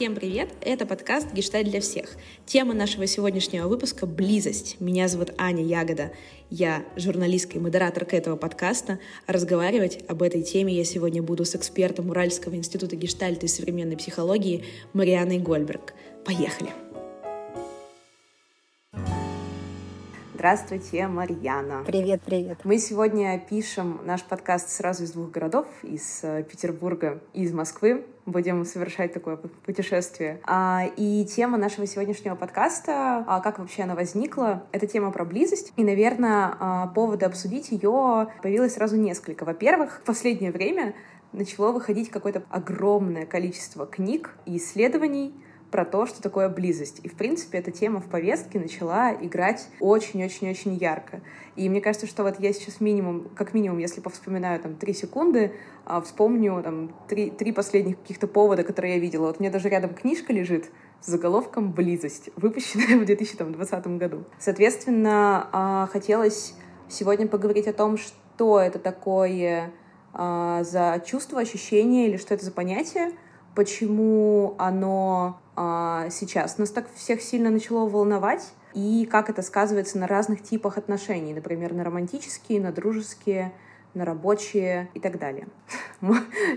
Всем привет! Это подкаст «Гештальт для всех». Тема нашего сегодняшнего выпуска — близость. Меня зовут Аня Ягода. Я журналистка и модераторка этого подкаста. Разговаривать об этой теме я сегодня буду с экспертом Уральского института гештальта и современной психологии Марианой Гольберг. Поехали! Здравствуйте, Марьяна. Привет, привет. Мы сегодня пишем наш подкаст сразу из двух городов, из э, Петербурга и из Москвы. Будем совершать такое путешествие. А, и тема нашего сегодняшнего подкаста, а, как вообще она возникла, это тема про близость. И, наверное, а, повода обсудить ее появилось сразу несколько. Во-первых, в последнее время начало выходить какое-то огромное количество книг и исследований про то, что такое близость. И, в принципе, эта тема в повестке начала играть очень-очень-очень ярко. И мне кажется, что вот я сейчас минимум, как минимум, если повспоминаю там три секунды, а, вспомню там три, три последних каких-то повода, которые я видела. Вот меня даже рядом книжка лежит с заголовком «Близость», выпущенная в 2020 году. Соответственно, а, хотелось сегодня поговорить о том, что это такое а, за чувство, ощущение или что это за понятие, почему оно а, сейчас. Нас так всех сильно начало волновать, и как это сказывается на разных типах отношений, например, на романтические, на дружеские, на рабочие и так далее.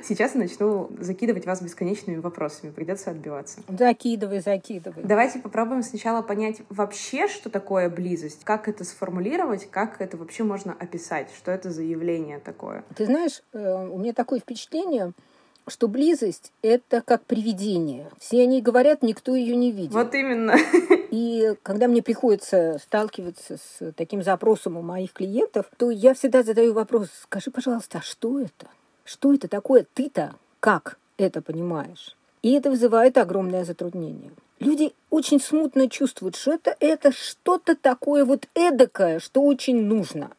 Сейчас я начну закидывать вас бесконечными вопросами, придется отбиваться. Закидывай, закидывай. Давайте попробуем сначала понять вообще, что такое близость, как это сформулировать, как это вообще можно описать, что это за явление такое. Ты знаешь, э, у меня такое впечатление, что близость — это как привидение. Все они говорят, никто ее не видит. Вот именно. И когда мне приходится сталкиваться с таким запросом у моих клиентов, то я всегда задаю вопрос, скажи, пожалуйста, а что это? Что это такое? Ты-то как это понимаешь? И это вызывает огромное затруднение. Люди очень смутно чувствуют, что это, это что-то такое вот эдакое, что очень нужно.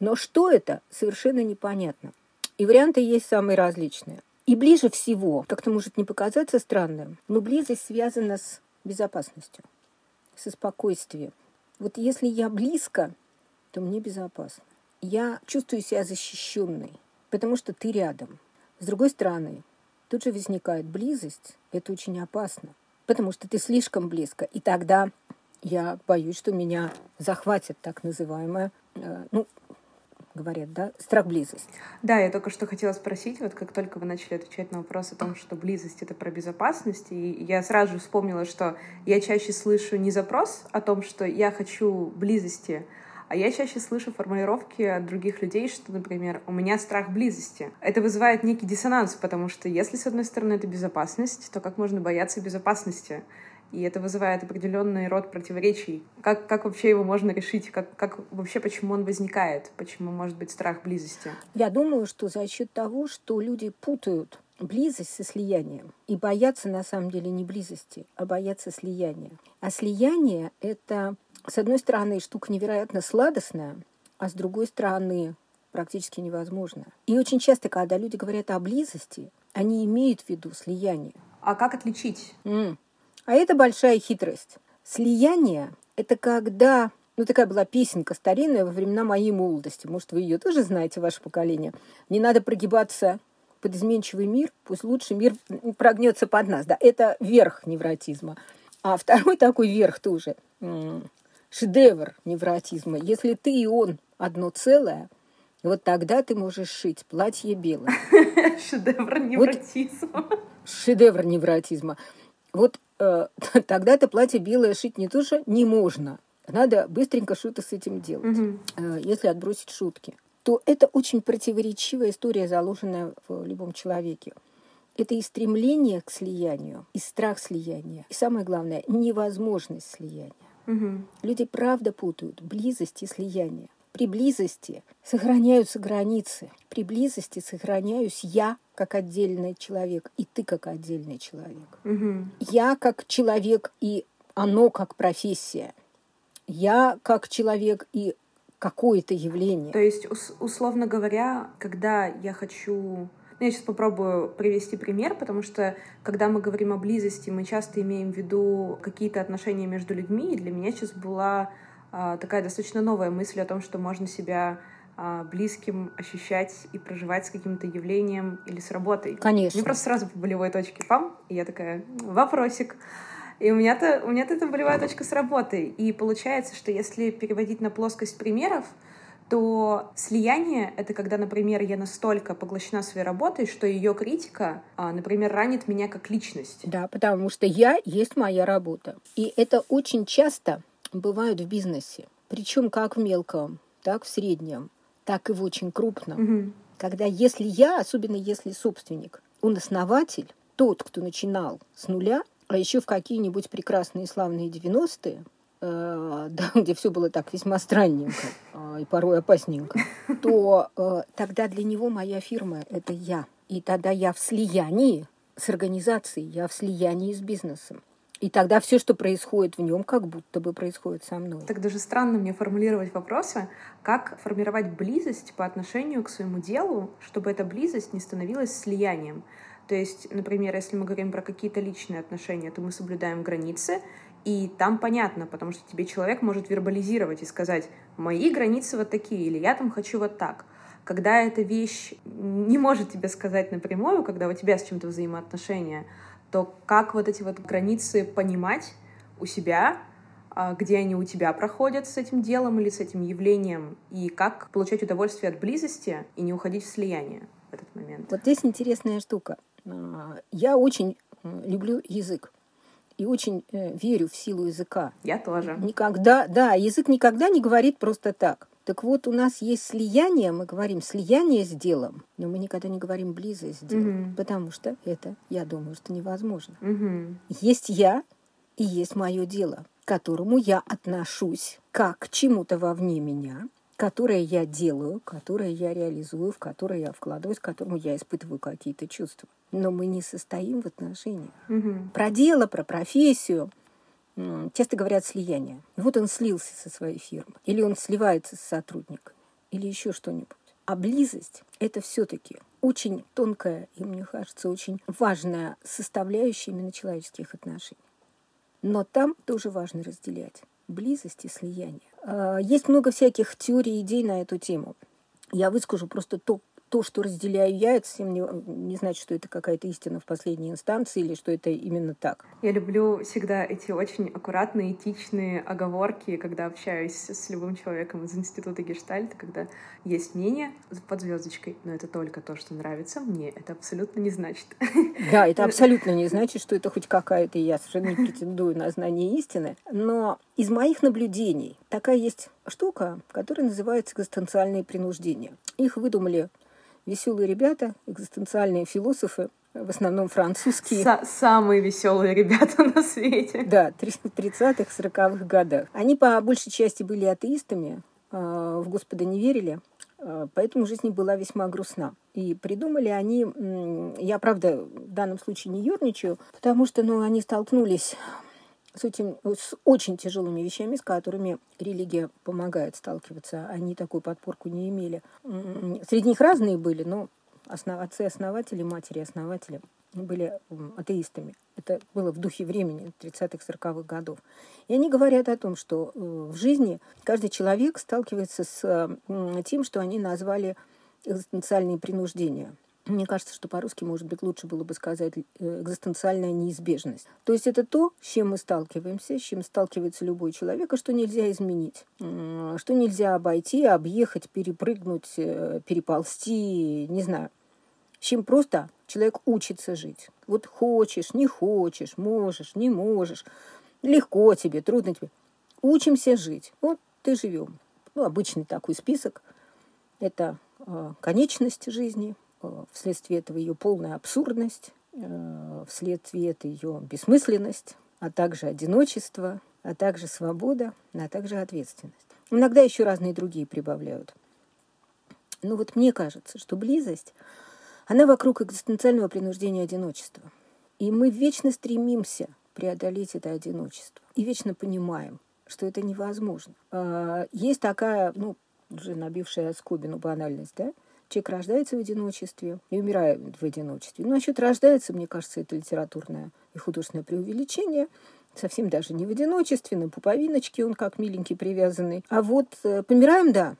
Но что это, совершенно непонятно. И варианты есть самые различные. И ближе всего, как-то может не показаться странным, но близость связана с безопасностью, со спокойствием. Вот если я близко, то мне безопасно. Я чувствую себя защищенной, потому что ты рядом. С другой стороны, тут же возникает близость, это очень опасно, потому что ты слишком близко, и тогда я боюсь, что меня захватит так называемая, э, ну, говорят, да, страх близости. Да, я только что хотела спросить, вот как только вы начали отвечать на вопрос о том, что близость — это про безопасность, и я сразу вспомнила, что я чаще слышу не запрос о том, что я хочу близости, а я чаще слышу формулировки от других людей, что, например, у меня страх близости. Это вызывает некий диссонанс, потому что если, с одной стороны, это безопасность, то как можно бояться безопасности? И это вызывает определенный род противоречий. Как, как вообще его можно решить? Как, как вообще, почему он возникает? Почему может быть страх близости? Я думаю, что за счет того, что люди путают близость со слиянием. И боятся на самом деле не близости, а боятся слияния. А слияние — это, с одной стороны, штука невероятно сладостная, а с другой стороны, практически невозможно. И очень часто, когда люди говорят о близости, они имеют в виду слияние. А как отличить? Mm. А это большая хитрость. Слияние – это когда... Ну, такая была песенка старинная во времена моей молодости. Может, вы ее тоже знаете, ваше поколение. Не надо прогибаться под изменчивый мир, пусть лучший мир прогнется под нас. Да, это верх невротизма. А второй такой верх тоже – шедевр невротизма. Если ты и он одно целое, вот тогда ты можешь шить платье белое. Шедевр невротизма. шедевр невротизма. Вот э, тогда это платье белое шить не то, что не можно. Надо быстренько что-то с этим делать, угу. э, если отбросить шутки. То это очень противоречивая история, заложенная в любом человеке. Это и стремление к слиянию, и страх слияния, и самое главное, невозможность слияния. Угу. Люди правда путают близость и слияние. При близости сохраняются границы. При близости сохраняюсь я как отдельный человек, и ты как отдельный человек. Угу. Я как человек, и оно как профессия. Я как человек, и какое-то явление. То есть, условно говоря, когда я хочу ну, я сейчас попробую привести пример, потому что когда мы говорим о близости, мы часто имеем в виду какие-то отношения между людьми, и для меня сейчас была такая достаточно новая мысль о том, что можно себя а, близким ощущать и проживать с каким-то явлением или с работой? Конечно. Мне просто сразу по болевой точке пам, и я такая, вопросик. И у меня-то у меня-то это болевая точка с работой. И получается, что если переводить на плоскость примеров, то слияние — это когда, например, я настолько поглощена своей работой, что ее критика, а, например, ранит меня как личность. Да, потому что я есть моя работа. И это очень часто бывает в бизнесе. Причем как в мелком, так в среднем, так и в очень крупном. Угу. Когда если я, особенно если собственник, он основатель, тот, кто начинал с нуля, а еще в какие-нибудь прекрасные славные 90-е, э, да, где все было так весьма странненько э, и порой опасненько, то э, тогда для него моя фирма — это я. И тогда я в слиянии с организацией, я в слиянии с бизнесом. И тогда все, что происходит в нем, как будто бы происходит со мной. Так даже странно мне формулировать вопросы, как формировать близость по отношению к своему делу, чтобы эта близость не становилась слиянием. То есть, например, если мы говорим про какие-то личные отношения, то мы соблюдаем границы, и там понятно, потому что тебе человек может вербализировать и сказать, мои границы вот такие, или я там хочу вот так. Когда эта вещь не может тебе сказать напрямую, когда у тебя с чем-то взаимоотношения, то как вот эти вот границы понимать у себя, а, где они у тебя проходят с этим делом или с этим явлением, и как получать удовольствие от близости и не уходить в слияние в этот момент. Вот здесь интересная штука. А, я очень люблю язык и очень э, верю в силу языка. Я тоже. Никогда, да, язык никогда не говорит просто так. Так вот, у нас есть слияние, мы говорим слияние с делом, но мы никогда не говорим близость с делом, Мгм. потому что это, я думаю, что невозможно. Мгм. Есть я и есть мое дело, к которому я отношусь как к чему-то вовне меня, которое я делаю, которое я реализую, в которое я вкладываюсь, к которому я испытываю какие-то чувства. Но мы не состоим в отношениях. Мгм. Про дело, про профессию часто говорят слияние. Вот он слился со своей фирмой, или он сливается с сотрудниками, или еще что-нибудь. А близость – это все-таки очень тонкая и, мне кажется, очень важная составляющая именно человеческих отношений. Но там тоже важно разделять близость и слияние. А, Есть много всяких теорий и идей на эту тему. Я выскажу просто то, то, что разделяю я, это совсем не, не значит, что это какая-то истина в последней инстанции или что это именно так. Я люблю всегда эти очень аккуратные, этичные оговорки, когда общаюсь с любым человеком из института Гештальта, когда есть мнение под звездочкой, но это только то, что нравится мне, это абсолютно не значит. Да, это абсолютно не значит, что это хоть какая-то, я совершенно не претендую на знание истины. Но из моих наблюдений такая есть штука, которая называется экзистенциальные принуждения. Их выдумали веселые ребята, экзистенциальные философы, в основном французские. Са- самые веселые ребята на свете. Да, в 30-х, 40-х годах. Они по большей части были атеистами, а, в Господа не верили, а, поэтому жизнь была весьма грустна. И придумали они, я, правда, в данном случае не ерничаю, потому что ну, они столкнулись с, этим, с очень тяжелыми вещами, с которыми религия помогает сталкиваться. Они такую подпорку не имели. М, Среди них разные были, но основ... отцы-основатели, матери-основатели были атеистами. Это было в духе времени 30-х, 40-х годов. И они говорят о том, что э, в жизни каждый человек сталкивается с м, тем, что они назвали экзистенциальные принуждения. Мне кажется, что по-русски, может быть, лучше было бы сказать э, экзистенциальная неизбежность. То есть это то, с чем мы сталкиваемся, с чем сталкивается любой человек, и что нельзя изменить, что нельзя обойти, объехать, перепрыгнуть, э, переползти, не знаю. С чем просто человек учится жить. Вот хочешь, не хочешь, можешь, не можешь, легко тебе, трудно тебе. Учимся жить. Вот ты живем. Ну, обычный такой список. Это э, конечность жизни, вследствие этого ее полная абсурдность, э, вследствие этого ее бессмысленность, а также одиночество, а также свобода, а также ответственность. Иногда еще разные другие прибавляют. Ну вот мне кажется, что близость, она вокруг экзистенциального принуждения одиночества. И мы вечно стремимся преодолеть это одиночество. И вечно понимаем, что это невозможно. А, Есть такая, ну, уже набившая скобину банальность, да? Человек рождается в одиночестве и умирает в одиночестве. Ну, насчет рождается, мне кажется, это литературное и художественное преувеличение. Совсем даже не в одиночестве, на пуповиночке он как миленький привязанный. А вот э, помираем, да,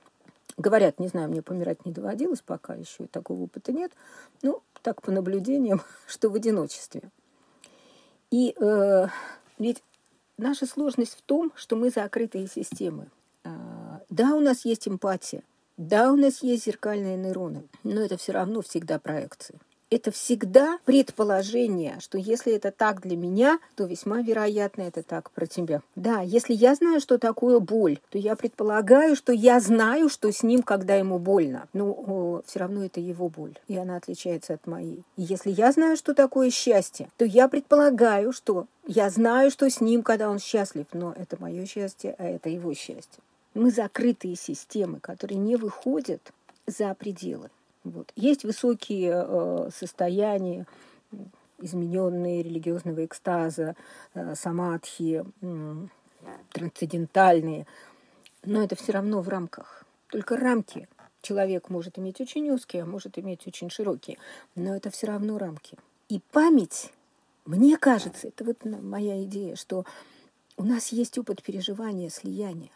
Говорят, не знаю, мне помирать не доводилось пока еще, такого опыта нет. Ну, так по наблюдениям, что в одиночестве. И э, ведь наша сложность в том, что мы закрытые системы. А, да, у нас есть эмпатия, да, у нас есть зеркальные нейроны, но это все равно всегда проекции это всегда предположение, что если это так для меня, то весьма вероятно это так про тебя. Да, если я знаю, что такое боль, то я предполагаю, что я знаю, что с ним, когда ему больно. Но все равно это его боль, и она отличается от моей. Если я знаю, что такое счастье, то я предполагаю, что я знаю, что с ним, когда он счастлив, но это мое счастье, а это его счастье. Мы закрытые системы, которые не выходят за пределы. Вот. Есть высокие э, состояния, измененные религиозного экстаза, э, самадхи, э, трансцендентальные, но это все равно в рамках. Только рамки человек может иметь очень узкие, а может иметь очень широкие, но это все равно рамки. И память, мне кажется, это вот моя идея, что у нас есть опыт переживания, слияния.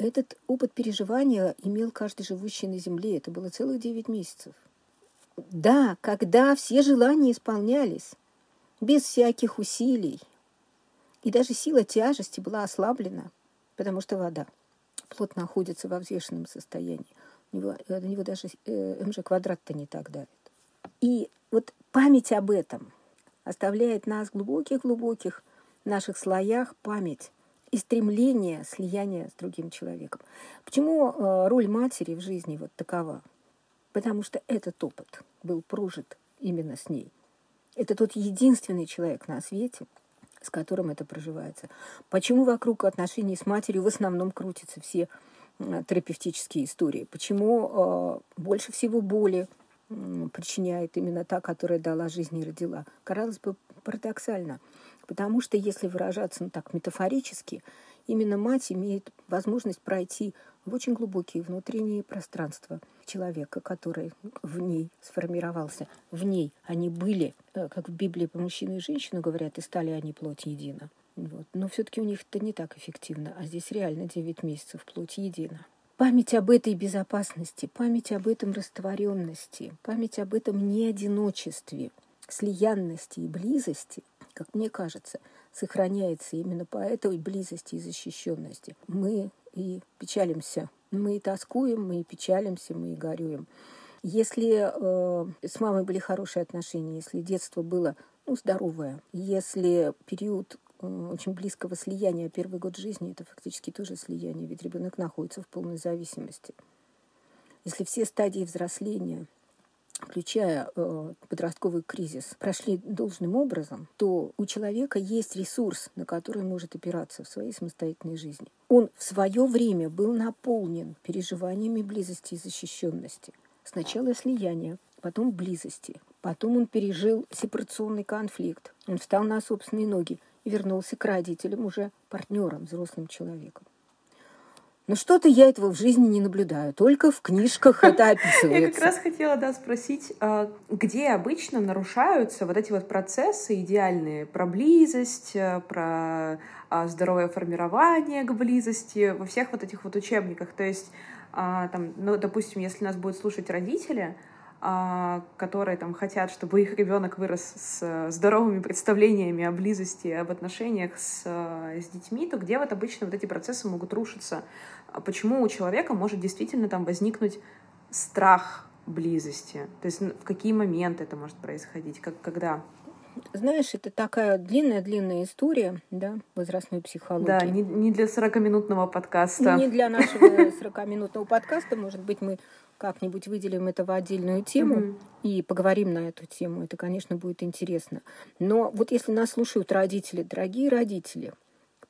Этот опыт переживания имел каждый живущий на Земле. Это было целых девять месяцев. Да, когда все желания исполнялись, без всяких усилий, и даже сила тяжести была ослаблена, потому что вода. Плод находится во взвешенном состоянии. У него, на него даже э, МЖ квадрат-то не так давит. И вот память об этом оставляет нас в глубоких-глубоких наших слоях память и стремление слияния с другим человеком. Почему э, роль матери в жизни вот такова? Потому что этот опыт был прожит именно с ней. Это тот единственный человек на свете, с которым это проживается. Почему вокруг отношений с матерью в основном крутятся все терапевтические истории? Почему э, больше всего боли причиняет именно та, которая дала жизнь и родила? Казалось бы, парадоксально – Потому что, если выражаться ну, так метафорически, именно мать имеет возможность пройти в очень глубокие внутренние пространства человека, который в ней сформировался. В ней они были, э, как в Библии по мужчину и женщину говорят, и стали они плоть едина. Вот. Но все-таки у них это не так эффективно, а здесь реально 9 месяцев плоть едина. Память об этой безопасности, память об этом растворенности, память об этом неодиночестве, слиянности и близости как мне кажется, сохраняется именно по этой близости и защищенности. Мы и печалимся, мы и тоскуем, мы и печалимся, мы и горюем. Если э, с мамой были хорошие отношения, если детство было ну, здоровое, если период э, очень близкого слияния, первый год жизни, это фактически тоже слияние, ведь ребенок находится в полной зависимости. Если все стадии взросления включая э, подростковый кризис, прошли должным образом, то у человека есть ресурс, на который может опираться в своей самостоятельной жизни. Он в свое время был наполнен переживаниями близости и защищенности. Сначала слияние, потом близости, потом он пережил сепарационный конфликт, он встал на собственные ноги и вернулся к родителям уже партнером, взрослым человеком. Но что-то я этого в жизни не наблюдаю, только в книжках это описывается. Я как раз хотела, да, спросить, а, где обычно нарушаются вот эти вот процессы идеальные про близость, э, про а, здоровое формирование к близости, во всех вот этих вот учебниках. То есть, а, там, ну, допустим, если нас будут слушать родители, которые там хотят, чтобы их ребенок вырос с здоровыми представлениями о близости, об отношениях с, с детьми, то где вот обычно вот эти процессы могут рушиться? А почему у человека может действительно там возникнуть страх близости? То есть в какие моменты это может происходить? Как, когда? Знаешь, это такая длинная-длинная история, да, возрастной психологии. Да, не, не для 40-минутного подкаста. Не для нашего 40-минутного подкаста. Может быть, мы как-нибудь выделим это в отдельную тему mm-hmm. и поговорим на эту тему. Это, конечно, будет интересно. Но вот если нас слушают родители, дорогие родители,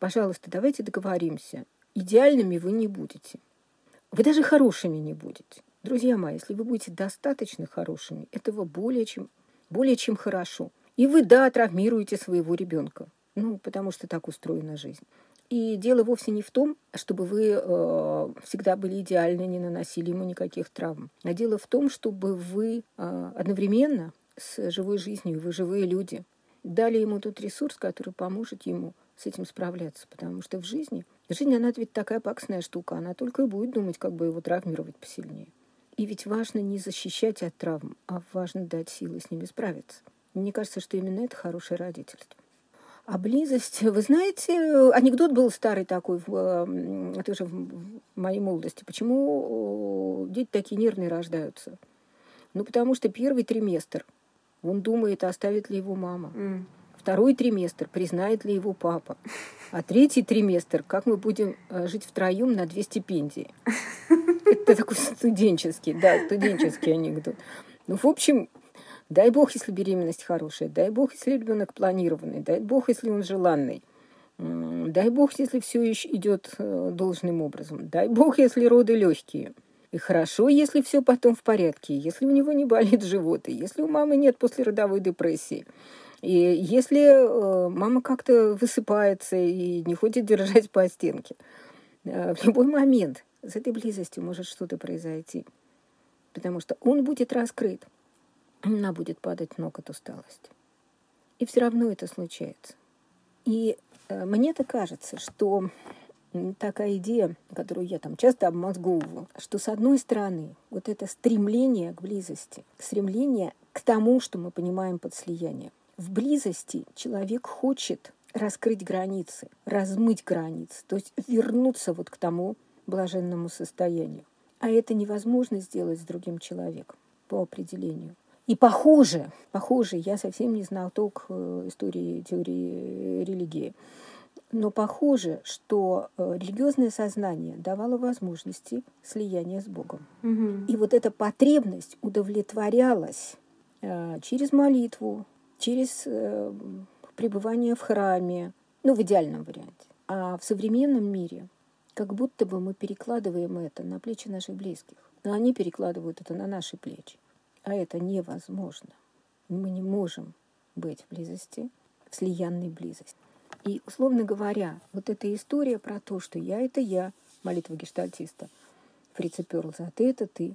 пожалуйста, давайте договоримся. Идеальными вы не будете. Вы даже хорошими не будете. Друзья мои, если вы будете достаточно хорошими, этого более чем, более чем хорошо. И вы, да, травмируете своего ребенка. Ну, потому что так устроена жизнь. И дело вовсе не в том, чтобы вы э, всегда были идеальны, не наносили ему никаких травм. А дело в том, чтобы вы э, одновременно с живой жизнью, вы живые люди, дали ему тот ресурс, который поможет ему с этим справляться. Потому что в жизни Жизнь, она ведь такая паксная штука, она только и будет думать, как бы его травмировать посильнее. И ведь важно не защищать от травм, а важно дать силы с ними справиться. Мне кажется, что именно это хорошее родительство. А близость, вы знаете, анекдот был старый такой, это уже в моей молодости. Почему дети такие нервные рождаются? Ну, потому что первый триместр, он думает, оставит ли его мама. Mm. Второй триместр, признает ли его папа. А третий триместр, как мы будем э, жить втроем на две стипендии. Это такой студенческий, да, студенческий анекдот. Ну, в общем, Дай бог, если беременность хорошая, дай бог, если ребенок планированный, дай бог, если он желанный. Дай бог, если все еще идет э, должным образом. Дай бог, если роды легкие. И хорошо, если все потом в порядке, если у него не болит живот, и если у мамы нет послеродовой депрессии. И если э, мама как-то высыпается и не хочет держать по стенке, э, в любой момент с этой близостью может что-то произойти. Потому что он будет раскрыт она будет падать ног от усталости. И все равно это случается. И э, мне-то кажется, что такая идея, которую я там часто обмозговываю, что с одной стороны вот это стремление к близости, стремление к тому, что мы понимаем под слиянием. В близости человек хочет раскрыть границы, размыть границы, то есть вернуться вот к тому блаженному состоянию. А это невозможно сделать с другим человеком по определению. И похоже, похоже, я совсем не знаток э, истории теории религии, но похоже, что э, религиозное сознание давало возможности слияния с Богом. Угу. И вот эта потребность удовлетворялась э, через молитву, через пребывание в храме, ну, в идеальном варианте. А в современном мире как будто бы мы перекладываем это на плечи наших близких. Но они перекладывают это на наши плечи. А это невозможно. Мы не можем быть в близости, в слиянной близости. И, условно говоря, вот эта история про то, что я — это я, молитва гештальтиста, Фрица Перлза, а ты — это ты.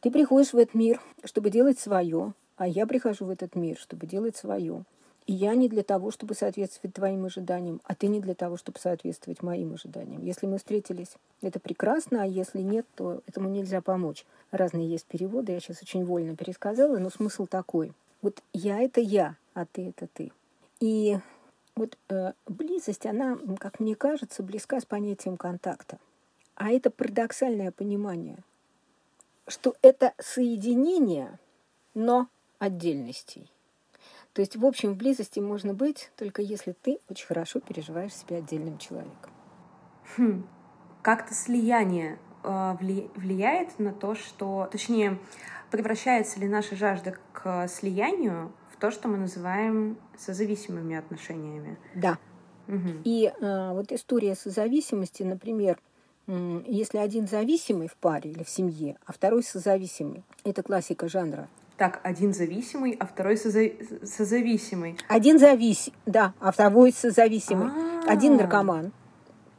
Ты приходишь в этот мир, чтобы делать свое, а я прихожу в этот мир, чтобы делать свое. Я не для того, чтобы соответствовать твоим ожиданиям, а ты не для того, чтобы соответствовать моим ожиданиям. Если мы встретились, это прекрасно, а если нет, то этому нельзя помочь. Разные есть переводы, я сейчас очень вольно пересказала, но смысл такой. Вот я — это я, а ты — это ты. И вот э, близость, она, как мне кажется, близка с понятием контакта. А это парадоксальное понимание, что это соединение, но отдельностей. То есть, в общем, в близости можно быть, только если ты очень хорошо переживаешь себя отдельным человеком. Хм. Как-то слияние э, влияет на то, что, точнее, превращается ли наша жажда к слиянию в то, что мы называем созависимыми отношениями? Да. Угу. И э, вот история созависимости, например, если один зависимый в паре или в семье, а второй созависимый, это классика жанра так, один зависимый, а второй соза... созависимый. Один зависим, да, а второй созависимый. А-а-а. Один наркоман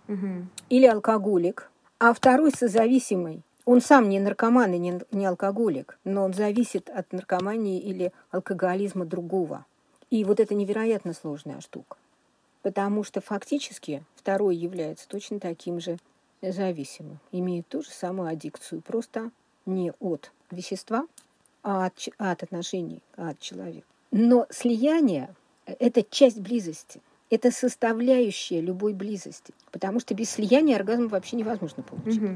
угу. или алкоголик, а второй созависимый. Он сам не наркоман и не, не алкоголик, но он зависит от наркомании или алкоголизма другого. И вот это невероятно сложная штука. Потому что фактически второй является точно таким же зависимым. Имеет ту же самую аддикцию, просто не от вещества, от, от отношений, от человека. Но слияние – это часть близости. Это составляющая любой близости. Потому что без слияния оргазм вообще невозможно получить. Угу.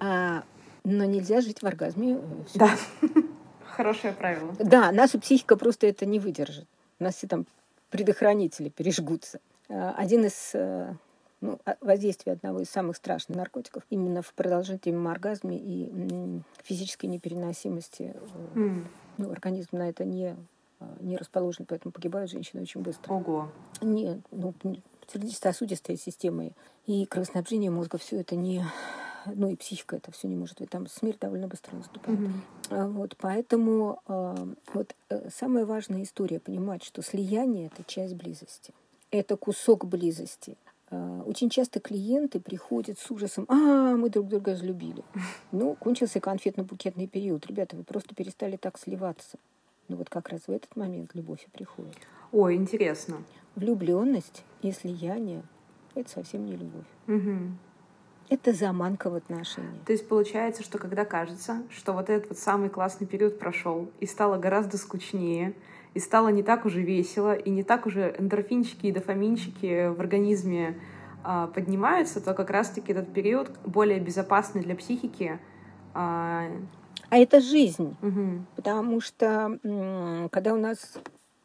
А, но нельзя жить в оргазме. Э, всё. Да. Хорошее правило. Да, наша психика просто это не выдержит. У нас все там предохранители пережгутся. А, один из э, ну, воздействие одного из самых страшных наркотиков именно в продолжительном оргазме и физической непереносимости. Mm. Ну, организм на это не, а, не расположен, поэтому погибают женщины очень быстро. Ого. Не, ну, сердечно-сосудистая система и кровоснабжение мозга, все это не ну и психика это все не может, ведь там смерть довольно быстро наступает. Mm-hmm. Вот, поэтому вот э, самая важная история понимать, что слияние это часть близости, это кусок близости, а, очень часто клиенты приходят с ужасом, а, мы друг друга разлюбили. Ну, кончился конфетно-букетный период. Ребята, вы просто перестали так сливаться. Ну вот как раз в этот момент любовь и приходит. Ой, интересно. Влюбленность и слияние это совсем не любовь. Угу. Это заманка в отношениях. То есть получается, что когда кажется, что вот этот вот самый классный период прошел, и стало гораздо скучнее, и стало не так уже весело, и не так уже эндорфинчики и дофаминчики в организме а, поднимаются, то как раз-таки этот период более безопасный для психики. А, а это жизнь. Угу. Потому что когда у нас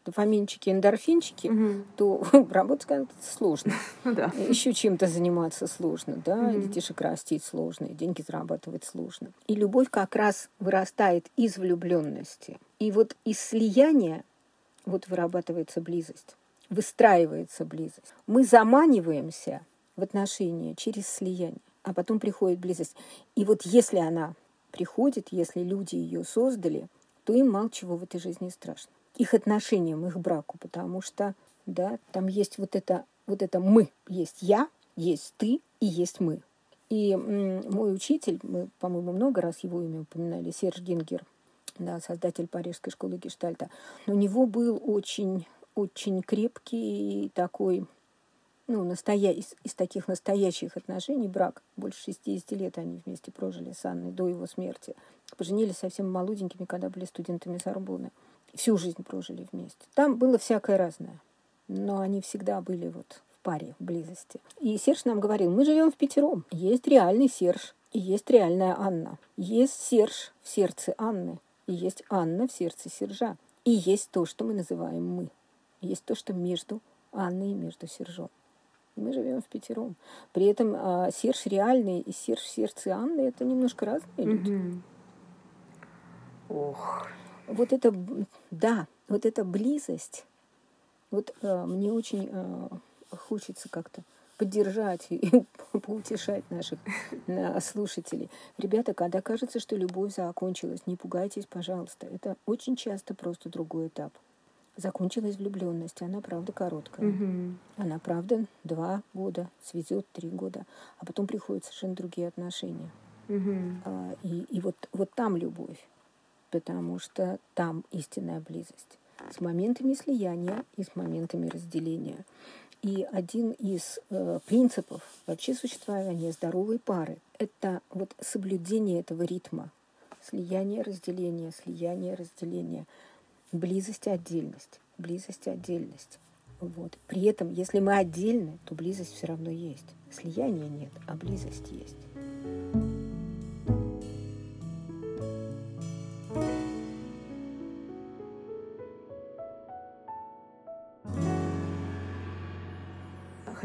дофаминчики, эндорфинчики, угу. то работать сложно. Ну да. Еще чем-то заниматься сложно, да, угу. детишек растить сложно, и деньги зарабатывать сложно. И любовь как раз вырастает из влюбленности. И вот из слияния вот вырабатывается близость, выстраивается близость. Мы заманиваемся в отношения через слияние, а потом приходит близость. И вот если она приходит, если люди ее создали, то им мало чего в этой жизни страшно их отношениям, их браку, потому что, да, там есть вот это, вот это мы, есть я, есть ты и есть мы. И мой учитель, мы, по-моему, много раз его имя упоминали, Серж Гингер, да, создатель Парижской школы гештальта, у него был очень, очень крепкий такой, ну, настоя... из, из таких настоящих отношений брак. Больше 60 лет они вместе прожили с Анной до его смерти. Поженились совсем молоденькими, когда были студентами Сорбонны всю жизнь прожили вместе. Там было всякое разное, но они всегда были вот в паре, в близости. И Серж нам говорил, мы живем в пятером. Есть реальный Серж, и есть реальная Анна. Есть Серж в сердце Анны, и есть Анна в сердце Сержа. И есть то, что мы называем мы. Есть то, что между Анной и между Сержом. Мы живем в пятером. При этом а, Серж реальный и Серж в сердце Анны это немножко разные люди. Mm-hmm. Ох вот это, да, вот эта близость, вот э, мне очень э, хочется как-то поддержать и поутешать наших слушателей. Ребята, когда кажется, что любовь закончилась, не пугайтесь, пожалуйста. Это очень часто просто другой этап. Закончилась влюбленность, она правда короткая. Угу. Она правда два года, свезет три года, а потом приходят совершенно другие отношения. Угу. А, и и вот, вот там любовь потому что там истинная близость с моментами слияния и с моментами разделения. И один из э, принципов вообще существования здоровой пары – это вот соблюдение этого ритма. Слияние, разделение, слияние, разделение. Близость, отдельность. Близость, отдельность. Вот. При этом, если мы отдельны, то близость все равно есть. Слияния нет, а близость есть.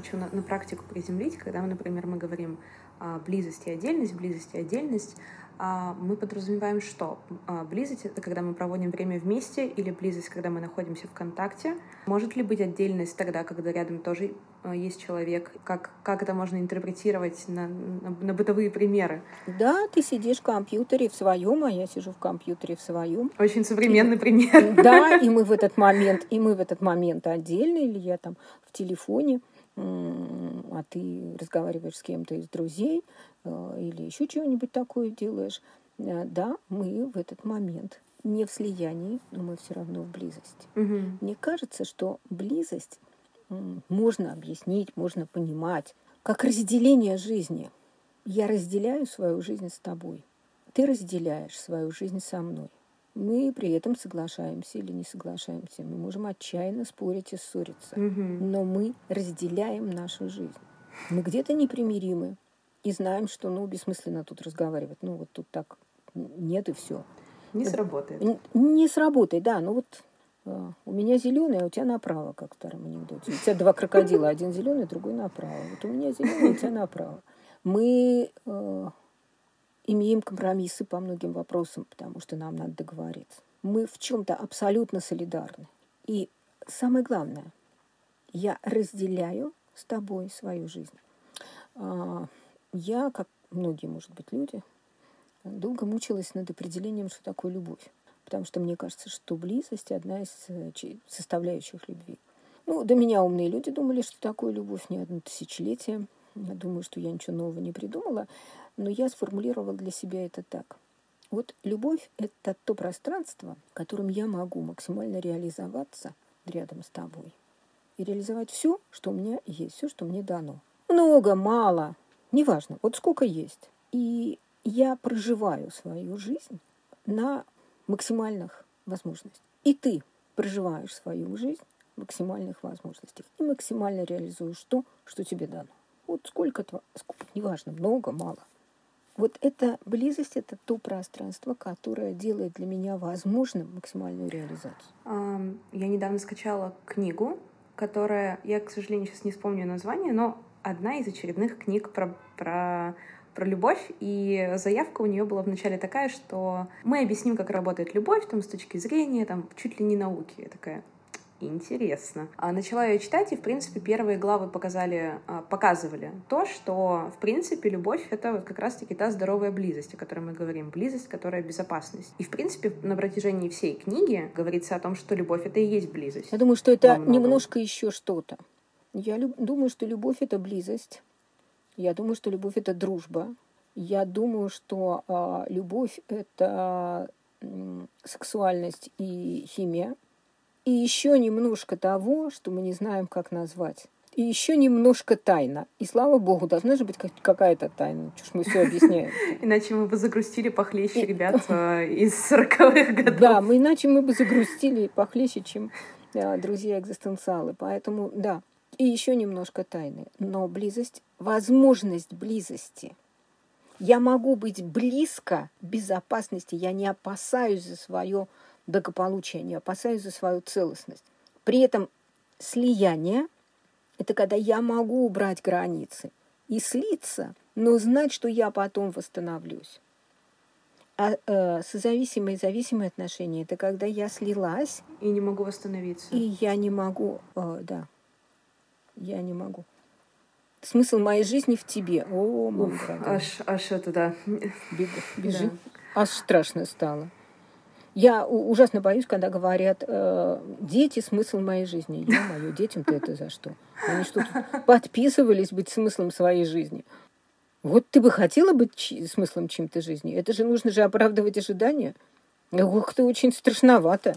Хочу на, на практику приземлить, когда, мы, например, мы говорим а, близость и отдельность, близость и отдельность, а, мы подразумеваем что? А, близость — это когда мы проводим время вместе, или близость, когда мы находимся в контакте. Может ли быть отдельность тогда, когда рядом тоже а, есть человек? Как, как это можно интерпретировать на, на, на бытовые примеры? Да, ты сидишь в компьютере в своем, а я сижу в компьютере в своем. Очень современный и, пример. Да, и мы в этот момент, и мы в этот момент отдельно, или я там в телефоне а ты разговариваешь с кем-то из друзей э, или еще чего-нибудь такое делаешь, э, да, мы в этот момент не в слиянии, но мы все равно в близости. Угу. Мне кажется, что близость можно объяснить, можно понимать, как разделение жизни. Я разделяю свою жизнь с тобой. Ты разделяешь свою жизнь со мной. Мы при этом соглашаемся или не соглашаемся. Мы можем отчаянно спорить и ссориться. Угу. Но мы разделяем нашу жизнь. Мы где-то непримиримы и знаем, что ну, бессмысленно тут разговаривать. Ну, вот тут так нет и все. Не сработает. Не, не сработает, да. Ну вот э, у меня зеленый, а у тебя направо, как в старом анекдоте. У тебя два крокодила, один зеленый, другой направо. Вот у меня зеленый, у тебя направо. Мы э, имеем компромиссы по многим вопросам, потому что нам надо договориться. Мы в чем-то абсолютно солидарны. И самое главное, я разделяю с тобой свою жизнь. А, я, как многие, может быть, люди, долго мучилась над определением, что такое любовь. Потому что мне кажется, что близость – одна из э, составляющих любви. Ну, до меня умные люди думали, что такое любовь не одно тысячелетие. Думаю, что я ничего нового не придумала. Но я сформулировала для себя это так. Вот любовь – это то пространство, в котором я могу максимально реализоваться рядом с тобой. И реализовать все, что у меня есть, все, что мне дано. много, мало, неважно, вот сколько есть. И я проживаю свою жизнь на максимальных возможностях. И ты проживаешь свою жизнь в максимальных возможностях и максимально реализуешь то, что тебе дано. Вот сколько, сколько неважно, много, мало. Вот эта близость – это то пространство, которое делает для меня возможным максимальную реализацию. Я недавно скачала книгу, которая, я, к сожалению, сейчас не вспомню название, но одна из очередных книг про, про, про любовь, и заявка у нее была вначале такая, что мы объясним, как работает любовь, там, с точки зрения, там, чуть ли не науки. Я такая, интересно. А начала ее читать, и, в принципе, первые главы показали, а, показывали то, что, в принципе, любовь — это вот как раз-таки та здоровая близость, о которой мы говорим, близость, которая безопасность. И, в принципе, на протяжении всей книги говорится о том, что любовь — это и есть близость. Я думаю, что это немножко еще что-то. Я люб... думаю, что любовь — это близость. Я думаю, что любовь — это дружба. Я думаю, что э, любовь — это э, сексуальность и химия. И еще немножко того, что мы не знаем, как назвать. И еще немножко тайна. И слава богу, должна же быть какая-то тайна. Чушь мы все объясняем. Иначе мы бы загрустили похлеще ребят э, из 40-х годов. Да, мы иначе мы бы загрустили похлеще, чем друзья-экзистенциалы. Поэтому, да, и еще немножко тайны. Но близость, возможность близости. Я могу быть близко безопасности, я не опасаюсь за свое благополучия, не опасаюсь за свою целостность. При этом слияние – это когда я могу убрать границы и слиться, но знать, что я потом восстановлюсь. А э, созависимые и зависимые отношения – это когда я слилась. И не могу восстановиться. И я не могу, э, да, я не могу. Смысл моей жизни в тебе. О, мама Уф, аж, аж это, да. Бегу, бежи. Да. Аж страшно стало. Я ужасно боюсь, когда говорят, э, дети – смысл моей жизни. Я мою детям-то это за что? Они что подписывались быть смыслом своей жизни. Вот ты бы хотела быть смыслом чем-то жизни? Это же нужно же оправдывать ожидания. Ох, ты очень страшновато.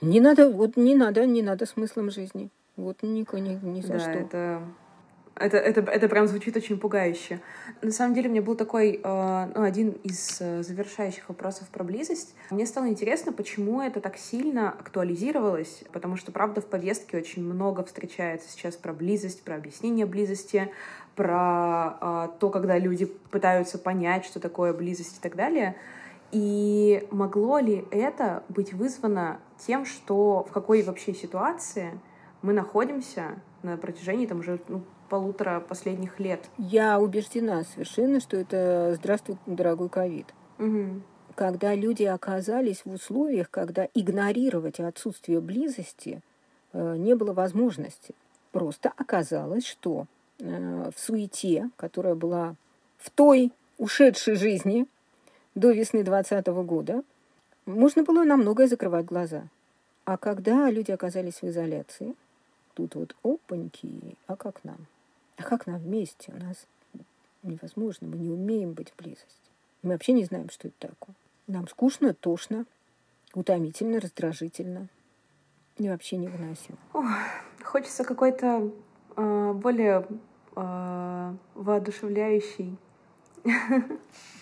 Не надо, вот не надо, не надо смыслом жизни. Вот нико, ни, ни за да, что. Это это, это, это прям звучит очень пугающе. На самом деле, у меня был такой, э, ну, один из э, завершающих вопросов про близость. Мне стало интересно, почему это так сильно актуализировалось, потому что, правда, в повестке очень много встречается сейчас про близость, про объяснение близости, про э, то, когда люди пытаются понять, что такое близость и так далее. И могло ли это быть вызвано тем, что в какой вообще ситуации мы находимся на протяжении там уже ну, полутора последних лет. Я убеждена совершенно, что это здравствуй, дорогой ковид. Угу. Когда люди оказались в условиях, когда игнорировать отсутствие близости э, не было возможности. Просто оказалось, что э, в суете, которая была в той ушедшей жизни до весны 2020 года, можно было на многое закрывать глаза. А когда люди оказались в изоляции, тут вот опаньки, а как нам? А как нам вместе? У нас невозможно, мы не умеем быть в близости. Мы вообще не знаем, что это такое. Нам скучно, тошно, утомительно, раздражительно и вообще невыносимо. Ох, хочется какой-то э, более э, воодушевляющий.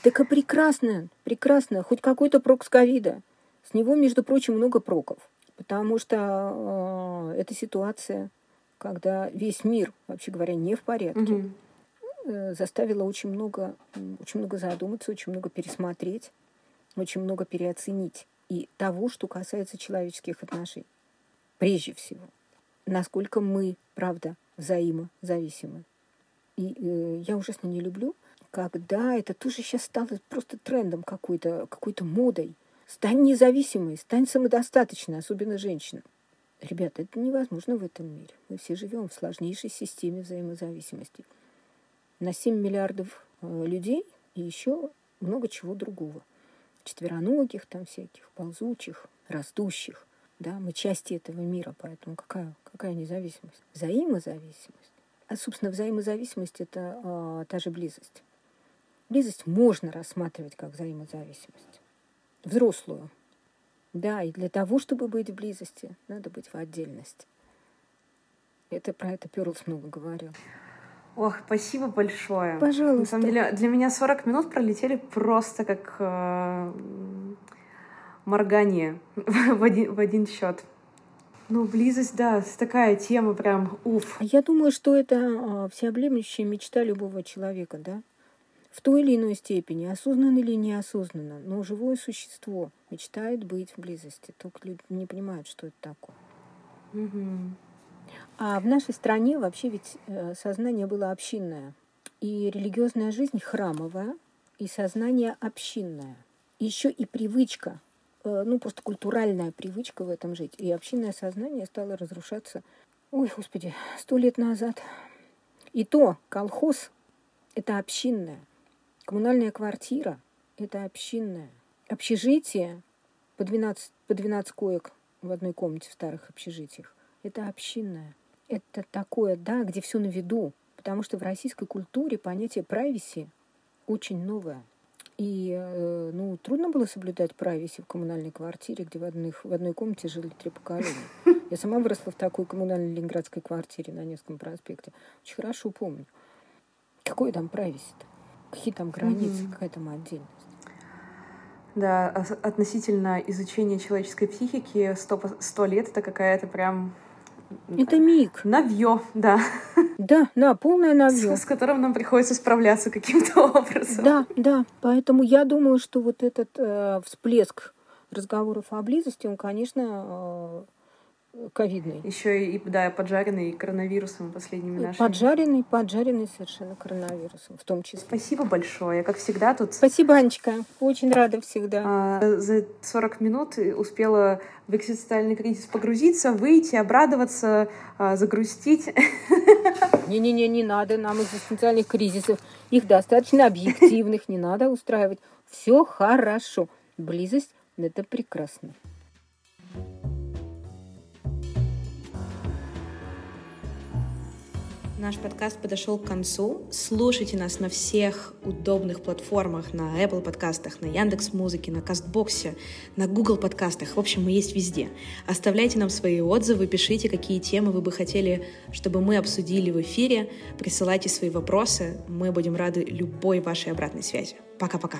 Так и прекрасно, прекрасно. Хоть какой-то прок с ковида. С него, между прочим, много проков. Потому что э, эта ситуация когда весь мир, вообще говоря, не в порядке, угу. заставила очень много, очень много задуматься, очень много пересмотреть, очень много переоценить и того, что касается человеческих отношений. Прежде всего, насколько мы, правда, взаимозависимы. И э, я ужасно не люблю, когда это тоже сейчас стало просто трендом какой-то, какой-то модой. Стань независимой, стань самодостаточной, особенно женщинам. Ребята, это невозможно в этом мире. Мы все живем в сложнейшей системе взаимозависимости. На 7 миллиардов э, людей и еще много чего другого. Четвероногих там всяких, ползучих, растущих. Да, мы части этого мира, поэтому какая, какая независимость? Взаимозависимость. А, собственно, взаимозависимость – это а, та же близость. Близость можно рассматривать как взаимозависимость. Взрослую, да, и для того, чтобы быть в близости, надо быть в отдельности. Это про это Перлс много говорил. Ох, спасибо большое. Пожалуйста. На самом деле, для меня 40 минут пролетели просто как э, моргание в один, в один счет. Ну, близость, да, такая тема прям, уф. А я думаю, что это а, всеобъемлющая мечта любого человека, да? В той или иной степени, осознанно или неосознанно, но живое существо мечтает быть в близости. Только люди не понимают, что это такое. Угу. А в нашей стране вообще ведь э, сознание было общинное. И религиозная жизнь храмовая, и сознание общинное. Еще и привычка, э, ну просто культуральная привычка в этом жить. И общинное сознание стало разрушаться, ой, господи, сто лет назад. И то колхоз – это общинное. Коммунальная квартира – это общинное. Общежитие по 12, по 12 коек в одной комнате в старых общежитиях – это общинное это такое, да, где все на виду, потому что в российской культуре понятие privacy очень новое. И э, ну, трудно было соблюдать privacy в коммунальной квартире, где в, одних, в одной комнате жили три поколения. Я сама выросла в такой коммунальной ленинградской квартире на Невском проспекте. Очень хорошо помню. Какой там privacy-то? Какие там границы, mm-hmm. какая там отдельность? Да, относительно изучения человеческой психики сто лет это какая-то прям это миг. Навье, да. Да, да, полное навье. С, с которым нам приходится справляться каким-то образом. Да, да. Поэтому я думаю, что вот этот э, всплеск разговоров о близости, он, конечно, э, ковидный. Еще и, да, поджаренный коронавирусом последними нашими. Поджаренный, поджаренный совершенно коронавирусом в том числе. Спасибо большое. Как всегда тут... Спасибо, Анечка. Очень рада всегда. А, за 40 минут успела в экзистенциальный кризис погрузиться, выйти, обрадоваться, а, загрустить. Не-не-не, не надо нам экзистенциальных кризисов. Их достаточно объективных, не надо устраивать. Все хорошо. Близость — это прекрасно. Наш подкаст подошел к концу. Слушайте нас на всех удобных платформах, на Apple подкастах, на Яндекс Музыке, на Кастбоксе, на Google подкастах. В общем, мы есть везде. Оставляйте нам свои отзывы, пишите, какие темы вы бы хотели, чтобы мы обсудили в эфире. Присылайте свои вопросы. Мы будем рады любой вашей обратной связи. Пока-пока.